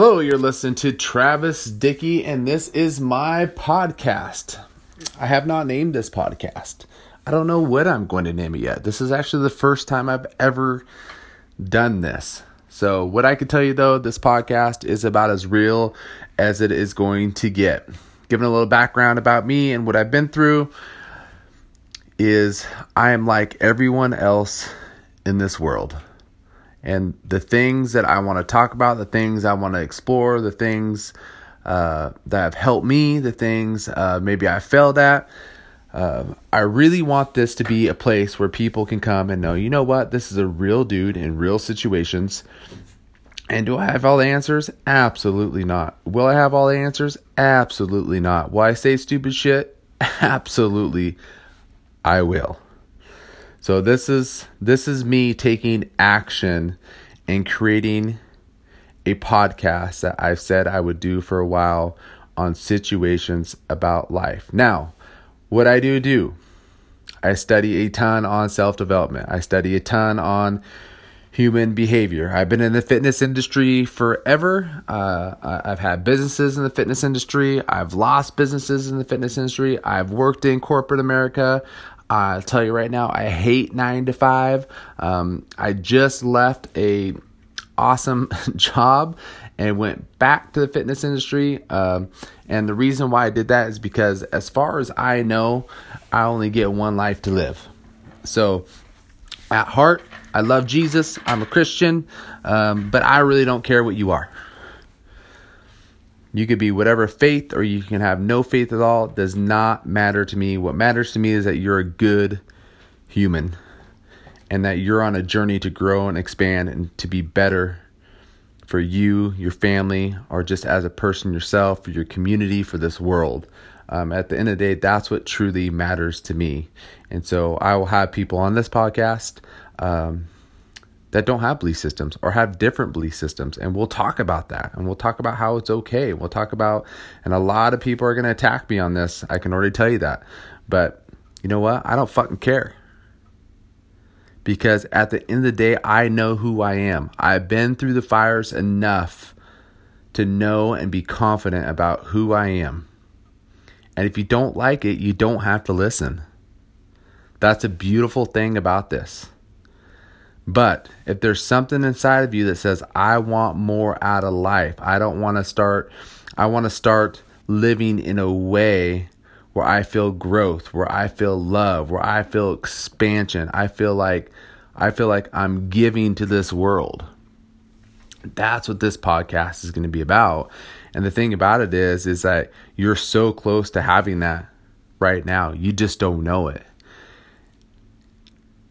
Hello, you're listening to Travis Dickey, and this is my podcast. I have not named this podcast. I don't know what I'm going to name it yet. This is actually the first time I've ever done this. So, what I can tell you though, this podcast is about as real as it is going to get. Giving a little background about me and what I've been through is I am like everyone else in this world and the things that I want to talk about, the things I want to explore, the things uh, that have helped me, the things uh, maybe I failed at. Uh, I really want this to be a place where people can come and know, you know what, this is a real dude in real situations. And do I have all the answers? Absolutely not. Will I have all the answers? Absolutely not. Will I say stupid shit? Absolutely, I will. So this is this is me taking action and creating a podcast that I've said I would do for a while on situations about life. Now, what I do do, I study a ton on self-development. I study a ton on human behavior. I've been in the fitness industry forever. Uh, I've had businesses in the fitness industry. I've lost businesses in the fitness industry. I've worked in corporate America. I'll tell you right now, I hate nine to five. Um, I just left a awesome job and went back to the fitness industry. Um, and the reason why I did that is because, as far as I know, I only get one life to live. So, at heart, I love Jesus. I'm a Christian, um, but I really don't care what you are. You could be whatever faith or you can have no faith at all. It does not matter to me. What matters to me is that you're a good human and that you're on a journey to grow and expand and to be better for you, your family, or just as a person yourself, for your community, for this world. Um, at the end of the day, that's what truly matters to me. And so I will have people on this podcast. Um, that don't have belief systems or have different belief systems. And we'll talk about that. And we'll talk about how it's okay. We'll talk about, and a lot of people are going to attack me on this. I can already tell you that. But you know what? I don't fucking care. Because at the end of the day, I know who I am. I've been through the fires enough to know and be confident about who I am. And if you don't like it, you don't have to listen. That's a beautiful thing about this. But if there's something inside of you that says, I want more out of life, I don't want to start, I want to start living in a way where I feel growth, where I feel love, where I feel expansion. I feel like I feel like I'm giving to this world. That's what this podcast is going to be about. And the thing about it is is that you're so close to having that right now. You just don't know it.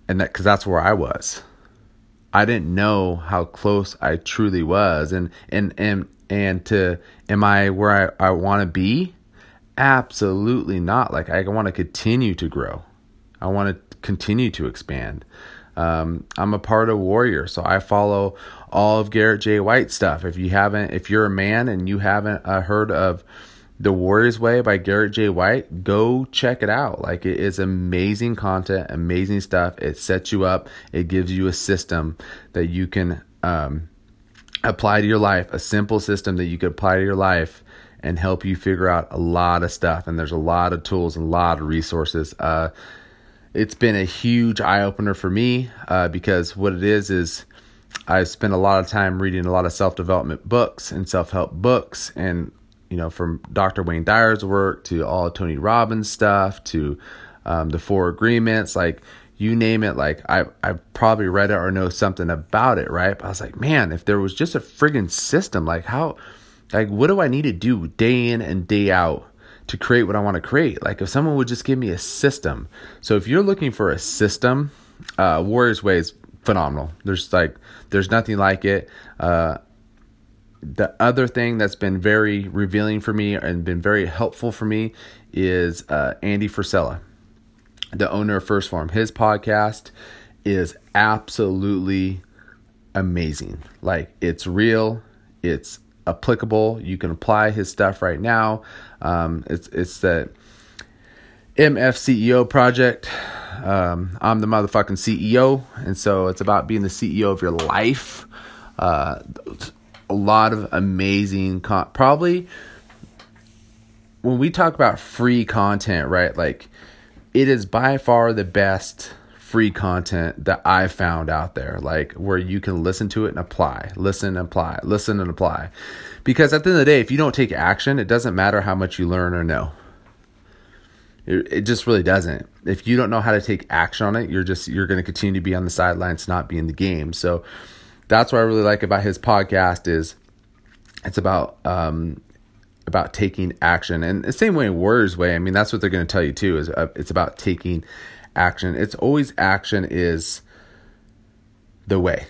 And that cuz that's where I was. I didn't know how close I truly was and and and and to am I where I, I want to be? Absolutely not. Like I want to continue to grow. I want to continue to expand. Um, I'm a part of Warrior, so I follow all of Garrett J. White stuff. If you haven't, if you're a man and you haven't uh, heard of the Warrior's Way by Garrett J. White, go check it out. Like it is amazing content, amazing stuff. It sets you up. It gives you a system that you can um, apply to your life, a simple system that you could apply to your life and help you figure out a lot of stuff. And there's a lot of tools, and a lot of resources. Uh, it's been a huge eye opener for me uh, because what it is is I've spent a lot of time reading a lot of self development books and self help books and you know, from Dr. Wayne Dyer's work to all Tony Robbins stuff to um, the Four Agreements, like you name it, like I I probably read it or know something about it, right? But I was like, man, if there was just a friggin' system, like how, like what do I need to do day in and day out to create what I want to create? Like if someone would just give me a system. So if you're looking for a system, uh, Warriors Way is phenomenal. There's like there's nothing like it. Uh, the other thing that's been very revealing for me and been very helpful for me is uh, Andy Frisella, the owner of 1st Phorm. His podcast is absolutely amazing. Like it's real, it's applicable. You can apply his stuff right now. Um, it's it's the MFCEO project. Um, I'm the motherfucking CEO, and so it's about being the CEO of your life. Uh, a lot of amazing con- probably when we talk about free content, right? Like it is by far the best free content that I've found out there, like where you can listen to it and apply, listen and apply, listen and apply. Because at the end of the day, if you don't take action, it doesn't matter how much you learn or know. It, it just really doesn't. If you don't know how to take action on it, you're just you're going to continue to be on the sidelines, not be in the game. So that's what I really like about his podcast is it's about um, about taking action. And the same way warriors way i mean that's what they're going to tell you too is uh, it's about taking action. It's always action is the way.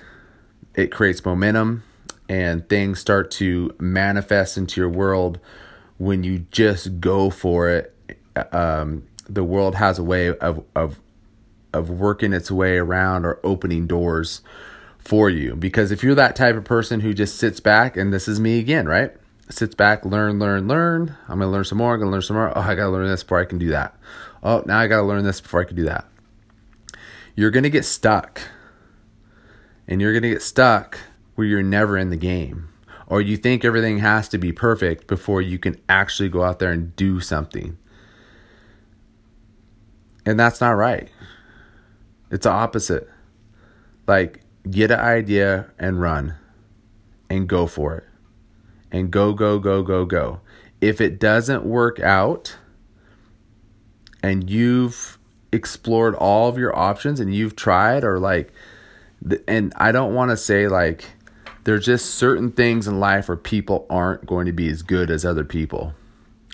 It creates momentum and things start to manifest into your world when you just go for it. Um, the world has a way of, of of working its way around or opening doors for you because if you're that type of person who just sits back and this is me again right sits back, learn, learn, learn. I'm gonna learn some more. I'm gonna learn some more. Oh, I gotta learn this before I can do that. Oh, now I gotta learn this before I can do that. You're gonna get stuck, and you're gonna get stuck where you're never in the game, or you think everything has to be perfect before you can actually go out there and do something. And that's not right. It's the opposite. Like, get an idea and run and go for it and go, go, go, go, go. If it doesn't work out and you've explored all of your options and you've tried, or like, and I don't want to say like, there's just certain things in life where people aren't going to be as good as other people.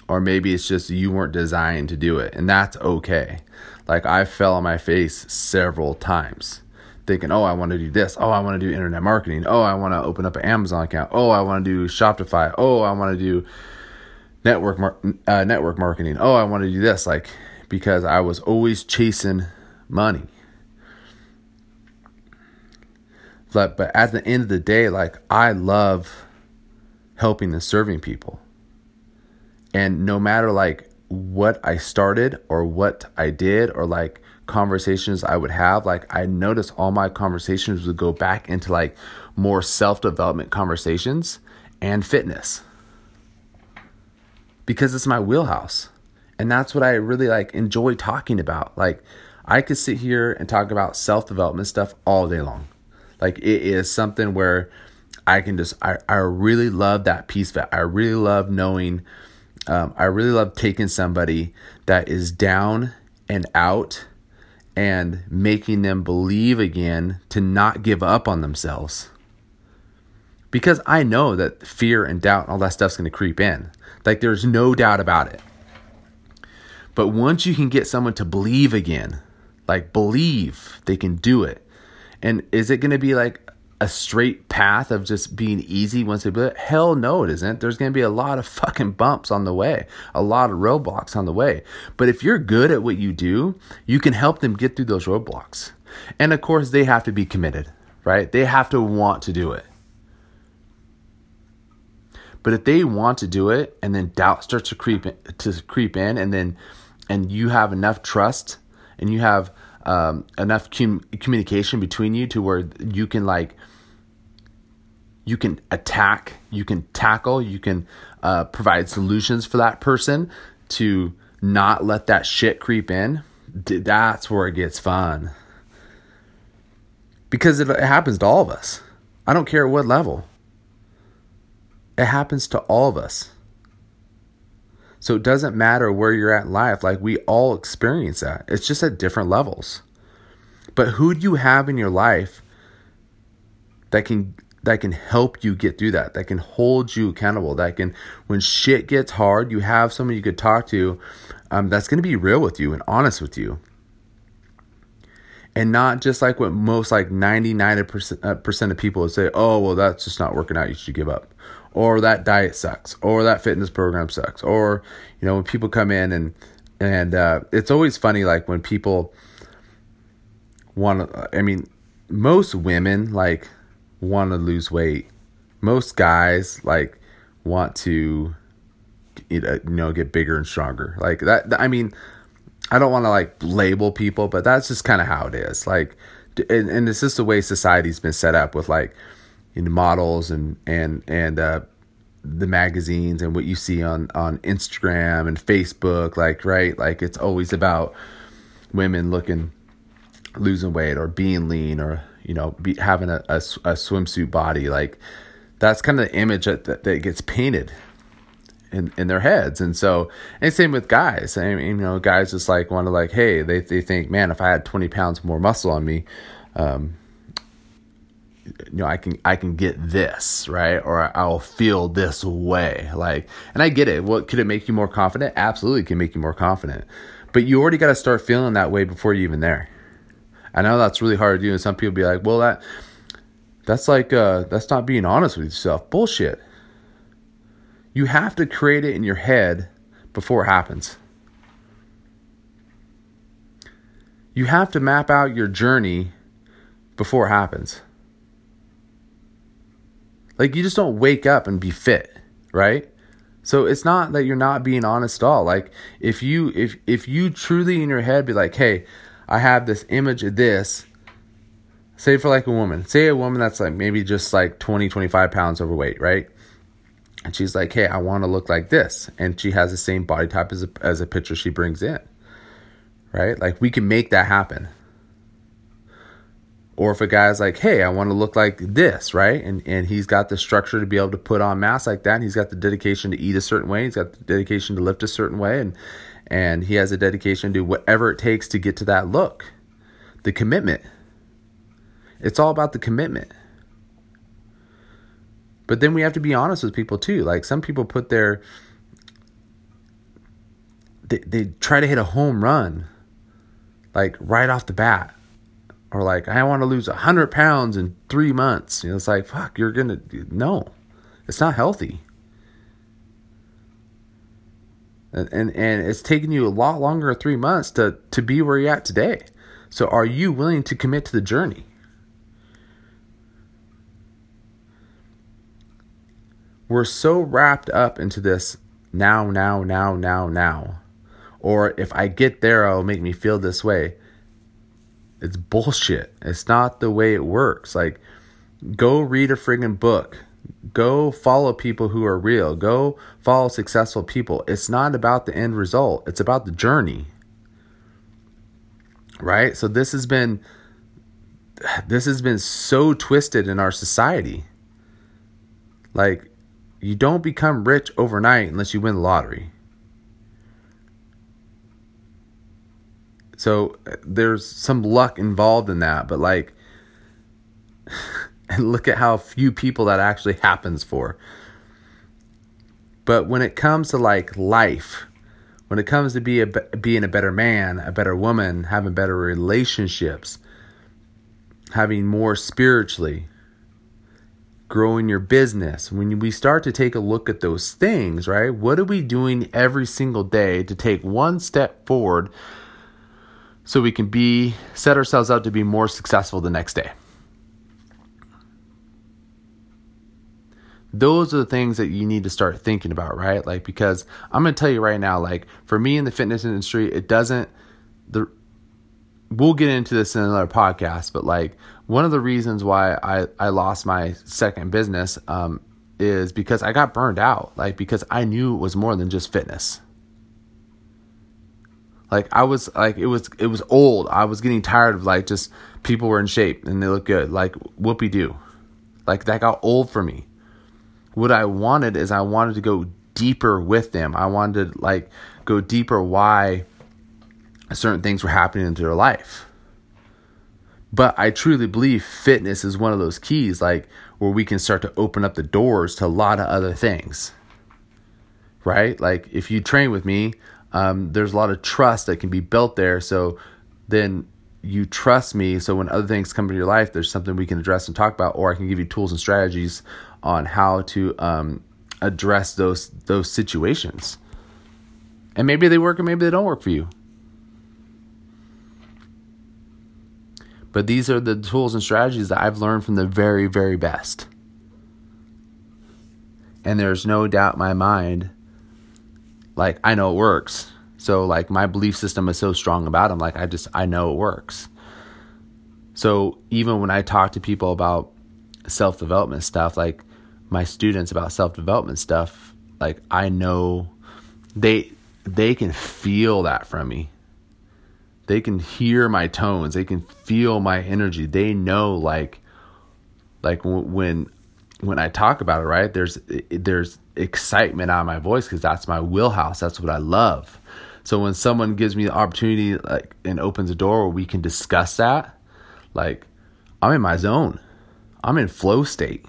Or maybe it's just you weren't designed to do it, and that's okay. Like, I fell on my face several times thinking, oh, I want to do this. Oh, I want to do internet marketing. Oh, I want to open up an Amazon account. Oh, I want to do Shopify. Oh, I want to do network mar- uh, network marketing. Oh, I want to do this. Like because I was always chasing money. But but at the end of the day, like I love helping and serving people. And no matter like what I started or what I did or like conversations I would have, like I noticed all my conversations would go back into like more self development conversations and fitness because it's my wheelhouse. And that's what I really like enjoy talking about. Like I could sit here and talk about self development stuff all day long. Like it is something where I can just I, I really love that piece of it. I really love knowing um, I really love taking somebody that is down and out and making them believe again to not give up on themselves. Because I know that fear and doubt and all that stuff's going to creep in. Like there's no doubt about it. But once you can get someone to believe again, like believe they can do it. And is it going to be like a straight path of just being easy once they do it? Hell no, it isn't. There's going to be a lot of fucking bumps on the way, a lot of roadblocks on the way. But if you're good at what you do, you can help them get through those roadblocks. And of course, they have to be committed, right? They have to want to do it. But if they want to do it and then doubt starts to creep in, to creep in and then and you have enough trust and you have um, enough com- communication between you to where you can like you can attack, you can tackle, you can uh, provide solutions for that person to not let that shit creep in. That's where it gets fun. Because it happens to all of us. I don't care what level. It happens to all of us. So it doesn't matter where you're at in life. Like we all experience that. It's just at different levels. But who do you have in your life that can that can help you get through that, that can hold you accountable, that can, when shit gets hard, you have someone you could talk to um, that's going to be real with you and honest with you. And not just like what most like 99% uh, of people would say, oh, well, that's just not working out. You should give up. Or that diet sucks. Or that fitness program sucks. Or, you know, when people come in and, and uh, it's always funny, like when people want to, I mean, most women, like, want to lose weight. Most guys like want to you know get bigger and stronger. Like that I mean I don't want to like label people, but that's just kind of how it is. Like and, and this is the way society's been set up with like in the models and and and uh, the magazines and what you see on on Instagram and Facebook like right like it's always about women looking losing weight or being lean or you know be, having a, a, a swimsuit body like that's kind of the image that, that, that gets painted in, in their heads. And so, and same with guys. I mean, you know, guys just like want to like, hey, they, they think, man, if I had 20 pounds more muscle on me, um, you know, I can I can get this right, or I'll feel this way. Like, and I get it. What could it make you more confident? Absolutely, can make you more confident. But you already got to start feeling that way before you're even there. I know that's really hard to do, and some people be like, "Well, that that's like uh, that's not being honest with yourself." Bullshit. You have to create it in your head before it happens. You have to map out your journey before it happens. Like you just don't wake up and be fit, right? So it's not that you're not being honest at all. Like if you if if you truly in your head be like, "Hey, I have this image of this." Say for like a woman. Say a woman that's like maybe just like 20, 25 pounds overweight, right? And she's like, "Hey, I want to look like this." And she has the same body type as a as a picture she brings in. Right? Like we can make that happen. Or if a guy's like, hey, I want to look like this, right? And and he's got the structure to be able to put on mass like that. And he's got the dedication to eat a certain way. He's got the dedication to lift a certain way. And and he has a dedication to do whatever it takes to get to that look. The commitment. It's all about the commitment. But then we have to be honest with people too. Like some people put their they, they try to hit a home run like right off the bat or like I want to lose hundred pounds in three months. You know, it's like fuck, you're gonna no, it's not healthy. And, and and it's taken you a lot longer three months to to be where you're at today. So are you willing to commit to the journey? We're so wrapped up into this now, now, now, now, now. Or if I get there, it'll make me feel this way it's bullshit. It's not the way it works. Like, go read a friggin' book. Go follow people who are real. Go follow successful people. It's not about the end result, it's about the journey. Right? So this has been this has been so twisted in our society. Like you don't become rich overnight unless you win the lottery. So there's some luck involved in that, but like, and look at how few people that actually happens for. But when it comes to like life, when it comes to be a, being a better man, a better woman, having better relationships, having more spiritually, growing your business, when we start to take a look at those things, right? What are we doing every single day to take one step forward so we can be set ourselves out to be more successful the next day. Those are the things that you need to start thinking about, right? Like because I'm going to tell you right now like for me in the fitness industry, it doesn't the we'll get into this in another podcast, but like one of the reasons why I I lost my second business um is because I got burned out, like because I knew it was more than just fitness. Like I was like it was it was old. I was getting tired of like just people were in shape and they look good. Like whoopie doo. Like that got old for me. What I wanted is I wanted to go deeper with them. I wanted to like go deeper why certain things were happening into their life. But I truly believe fitness is one of those keys, like where we can start to open up the doors to a lot of other things. Right? Like if you train with me, um, there's a lot of trust that can be built there. So then you trust me. So when other things come into your life, there's something we can address and talk about, or I can give you tools and strategies on how to um, address those those situations. And maybe they work, and maybe they don't work for you. But these are the tools and strategies that I've learned from the very, very best. And there's no doubt in my mind like I know it works. So like my belief system is so strong about them. Like I just I know it works. So even when I talk to people about self development stuff, like my students about self development stuff, like I know they they can feel that from me. They can hear my tones. They can feel my energy. They know like like when when I talk about it, right? There's there's excitement of my voice because that's my wheelhouse. That's what I love. So when someone gives me the opportunity like and opens a door where we can discuss that, like I'm in my zone. I'm in flow state.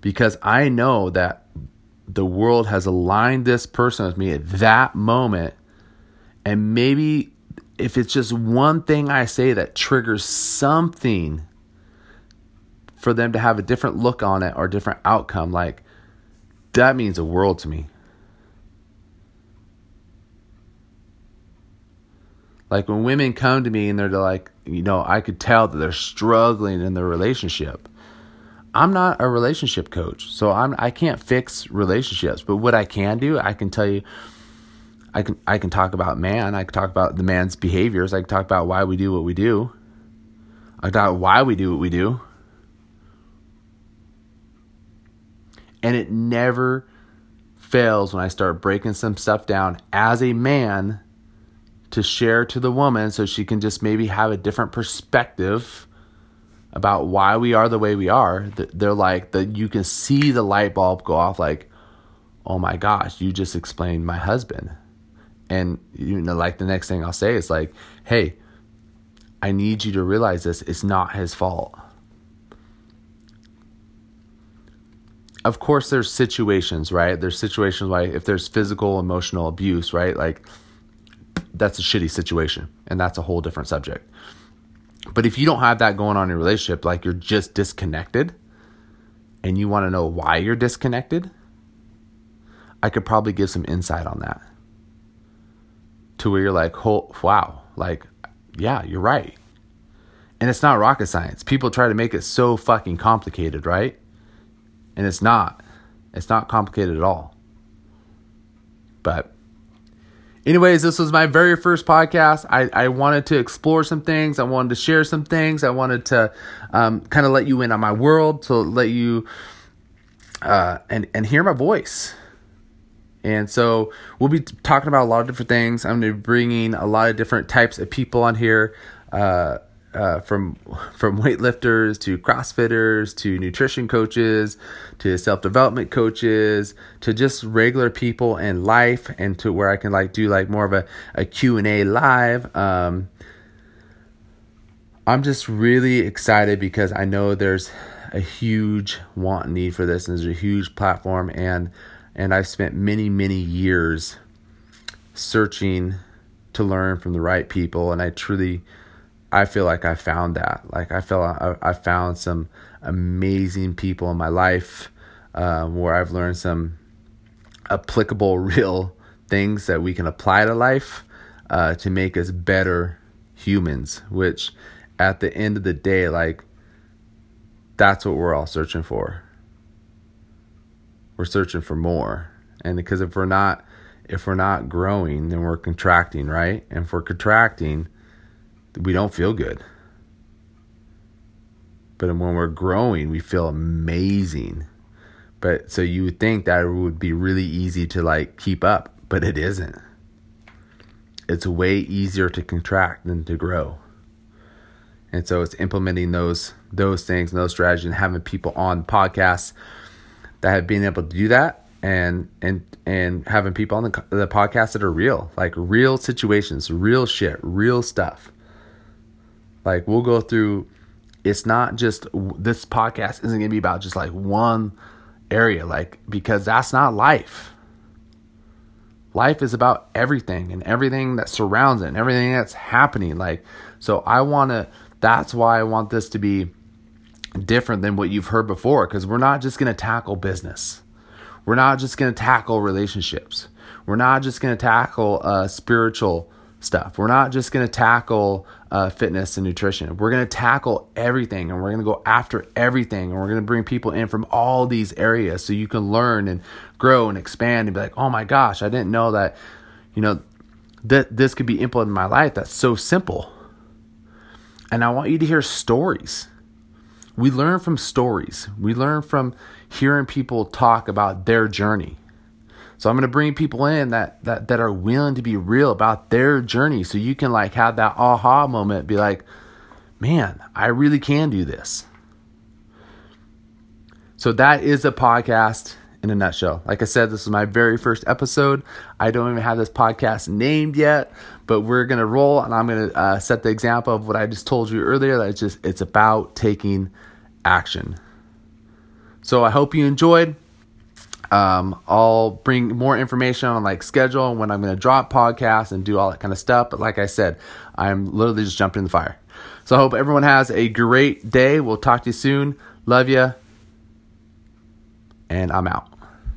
Because I know that the world has aligned this person with me at that moment. And maybe if it's just one thing I say that triggers something for them to have a different look on it or different outcome, like that means a world to me. Like when women come to me and they're like, you know, I could tell that they're struggling in their relationship. I'm not a relationship coach, so I'm I can't fix relationships. But what I can do, I can tell you, I can I can talk about man. I can talk about the man's behaviors. I can talk about why we do what we do. I talk about why we do what we do. And it never fails when I start breaking some stuff down as a man to share to the woman so she can just maybe have a different perspective about why we are the way we are. They're like that you can see the light bulb go off like, "Oh my gosh, you just explained my husband." And you know like the next thing I'll say is like, "Hey, I need you to realize this. It's not his fault." Of course there's situations, right? There's situations like if there's physical, emotional abuse, right? Like that's a shitty situation and that's a whole different subject. But if you don't have that going on in your relationship, like you're just disconnected and you want to know why you're disconnected, I could probably give some insight on that. To where you're like, oh, wow, like, yeah, you're right. And it's not rocket science. People try to make it so fucking complicated, right? And it's not. It's not complicated at all. But anyways, this was my very first podcast. I, I wanted to explore some things. I wanted to share some things. I wanted to um, kind of let you in on my world, to let you uh, and and hear my voice. And so we'll be talking about a lot of different things. I'm going to be bringing a lot of different types of people on here. Uh, uh, from from weightlifters to CrossFitters to nutrition coaches to self development coaches to just regular people in life and to where I can like do like more of a, a Q&A live. Um, I'm just really excited because I know there's a huge want and need for this and there's a huge platform and and I've spent many many years searching to learn from the right people and I truly I feel like I found that. Like I feel I, I found some amazing people in my life um, where I've learned some applicable, real things that we can apply to life uh, to make us better humans. Which, at the end of the day, like that's what we're all searching for. We're searching for more, and because if we're not, if we're not growing, then we're contracting, right? And if we're contracting we don't feel good. But when we're growing, we feel amazing. But so you would think that it would be really easy to like keep up, but it isn't. It's way easier to contract than to grow. And so it's implementing those those things and those strategies and having people on podcasts that have been able to do that and and and having people on the the podcast that are real, like real situations, real shit, real stuff. Like we'll go through it's not just this podcast isn't going to be about just like one area like because that's not life. Life is about everything and everything that surrounds it and everything that's happening like so I want to that's why I want this to be different than what you've heard before because we're not just going to tackle business. We're not just going to tackle relationships. We're not just going to tackle uh, spiritual stuff. We're not just going to tackle uh, fitness and nutrition. We're going to tackle everything and we're going to go after everything. And we're going to bring people in from all these areas so you can learn and grow and expand and be like, oh my gosh, I didn't know that, you know, that this could be implemented in my life. That's so simple. And I want you to hear stories. We learn from stories. We learn from hearing people talk about their journey. So I'm going to bring people in that that that are willing to be real about their journey so you can like have that aha moment be like, "Man, I really can do this." So that is a podcast in a nutshell. Like I said, this is my very first episode. I don't even have this podcast named yet, but we're gonna roll, and I'm gonna uh, set the example of what I just told you earlier. That it's just it's about taking action. So I hope you enjoyed. Um, I'll bring more information on like schedule and when I'm going to drop podcasts and do all that kind of stuff. But like I said, I'm literally just jumping in the fire. So I hope everyone has a great day. We'll talk to you soon. Love you. And I'm out.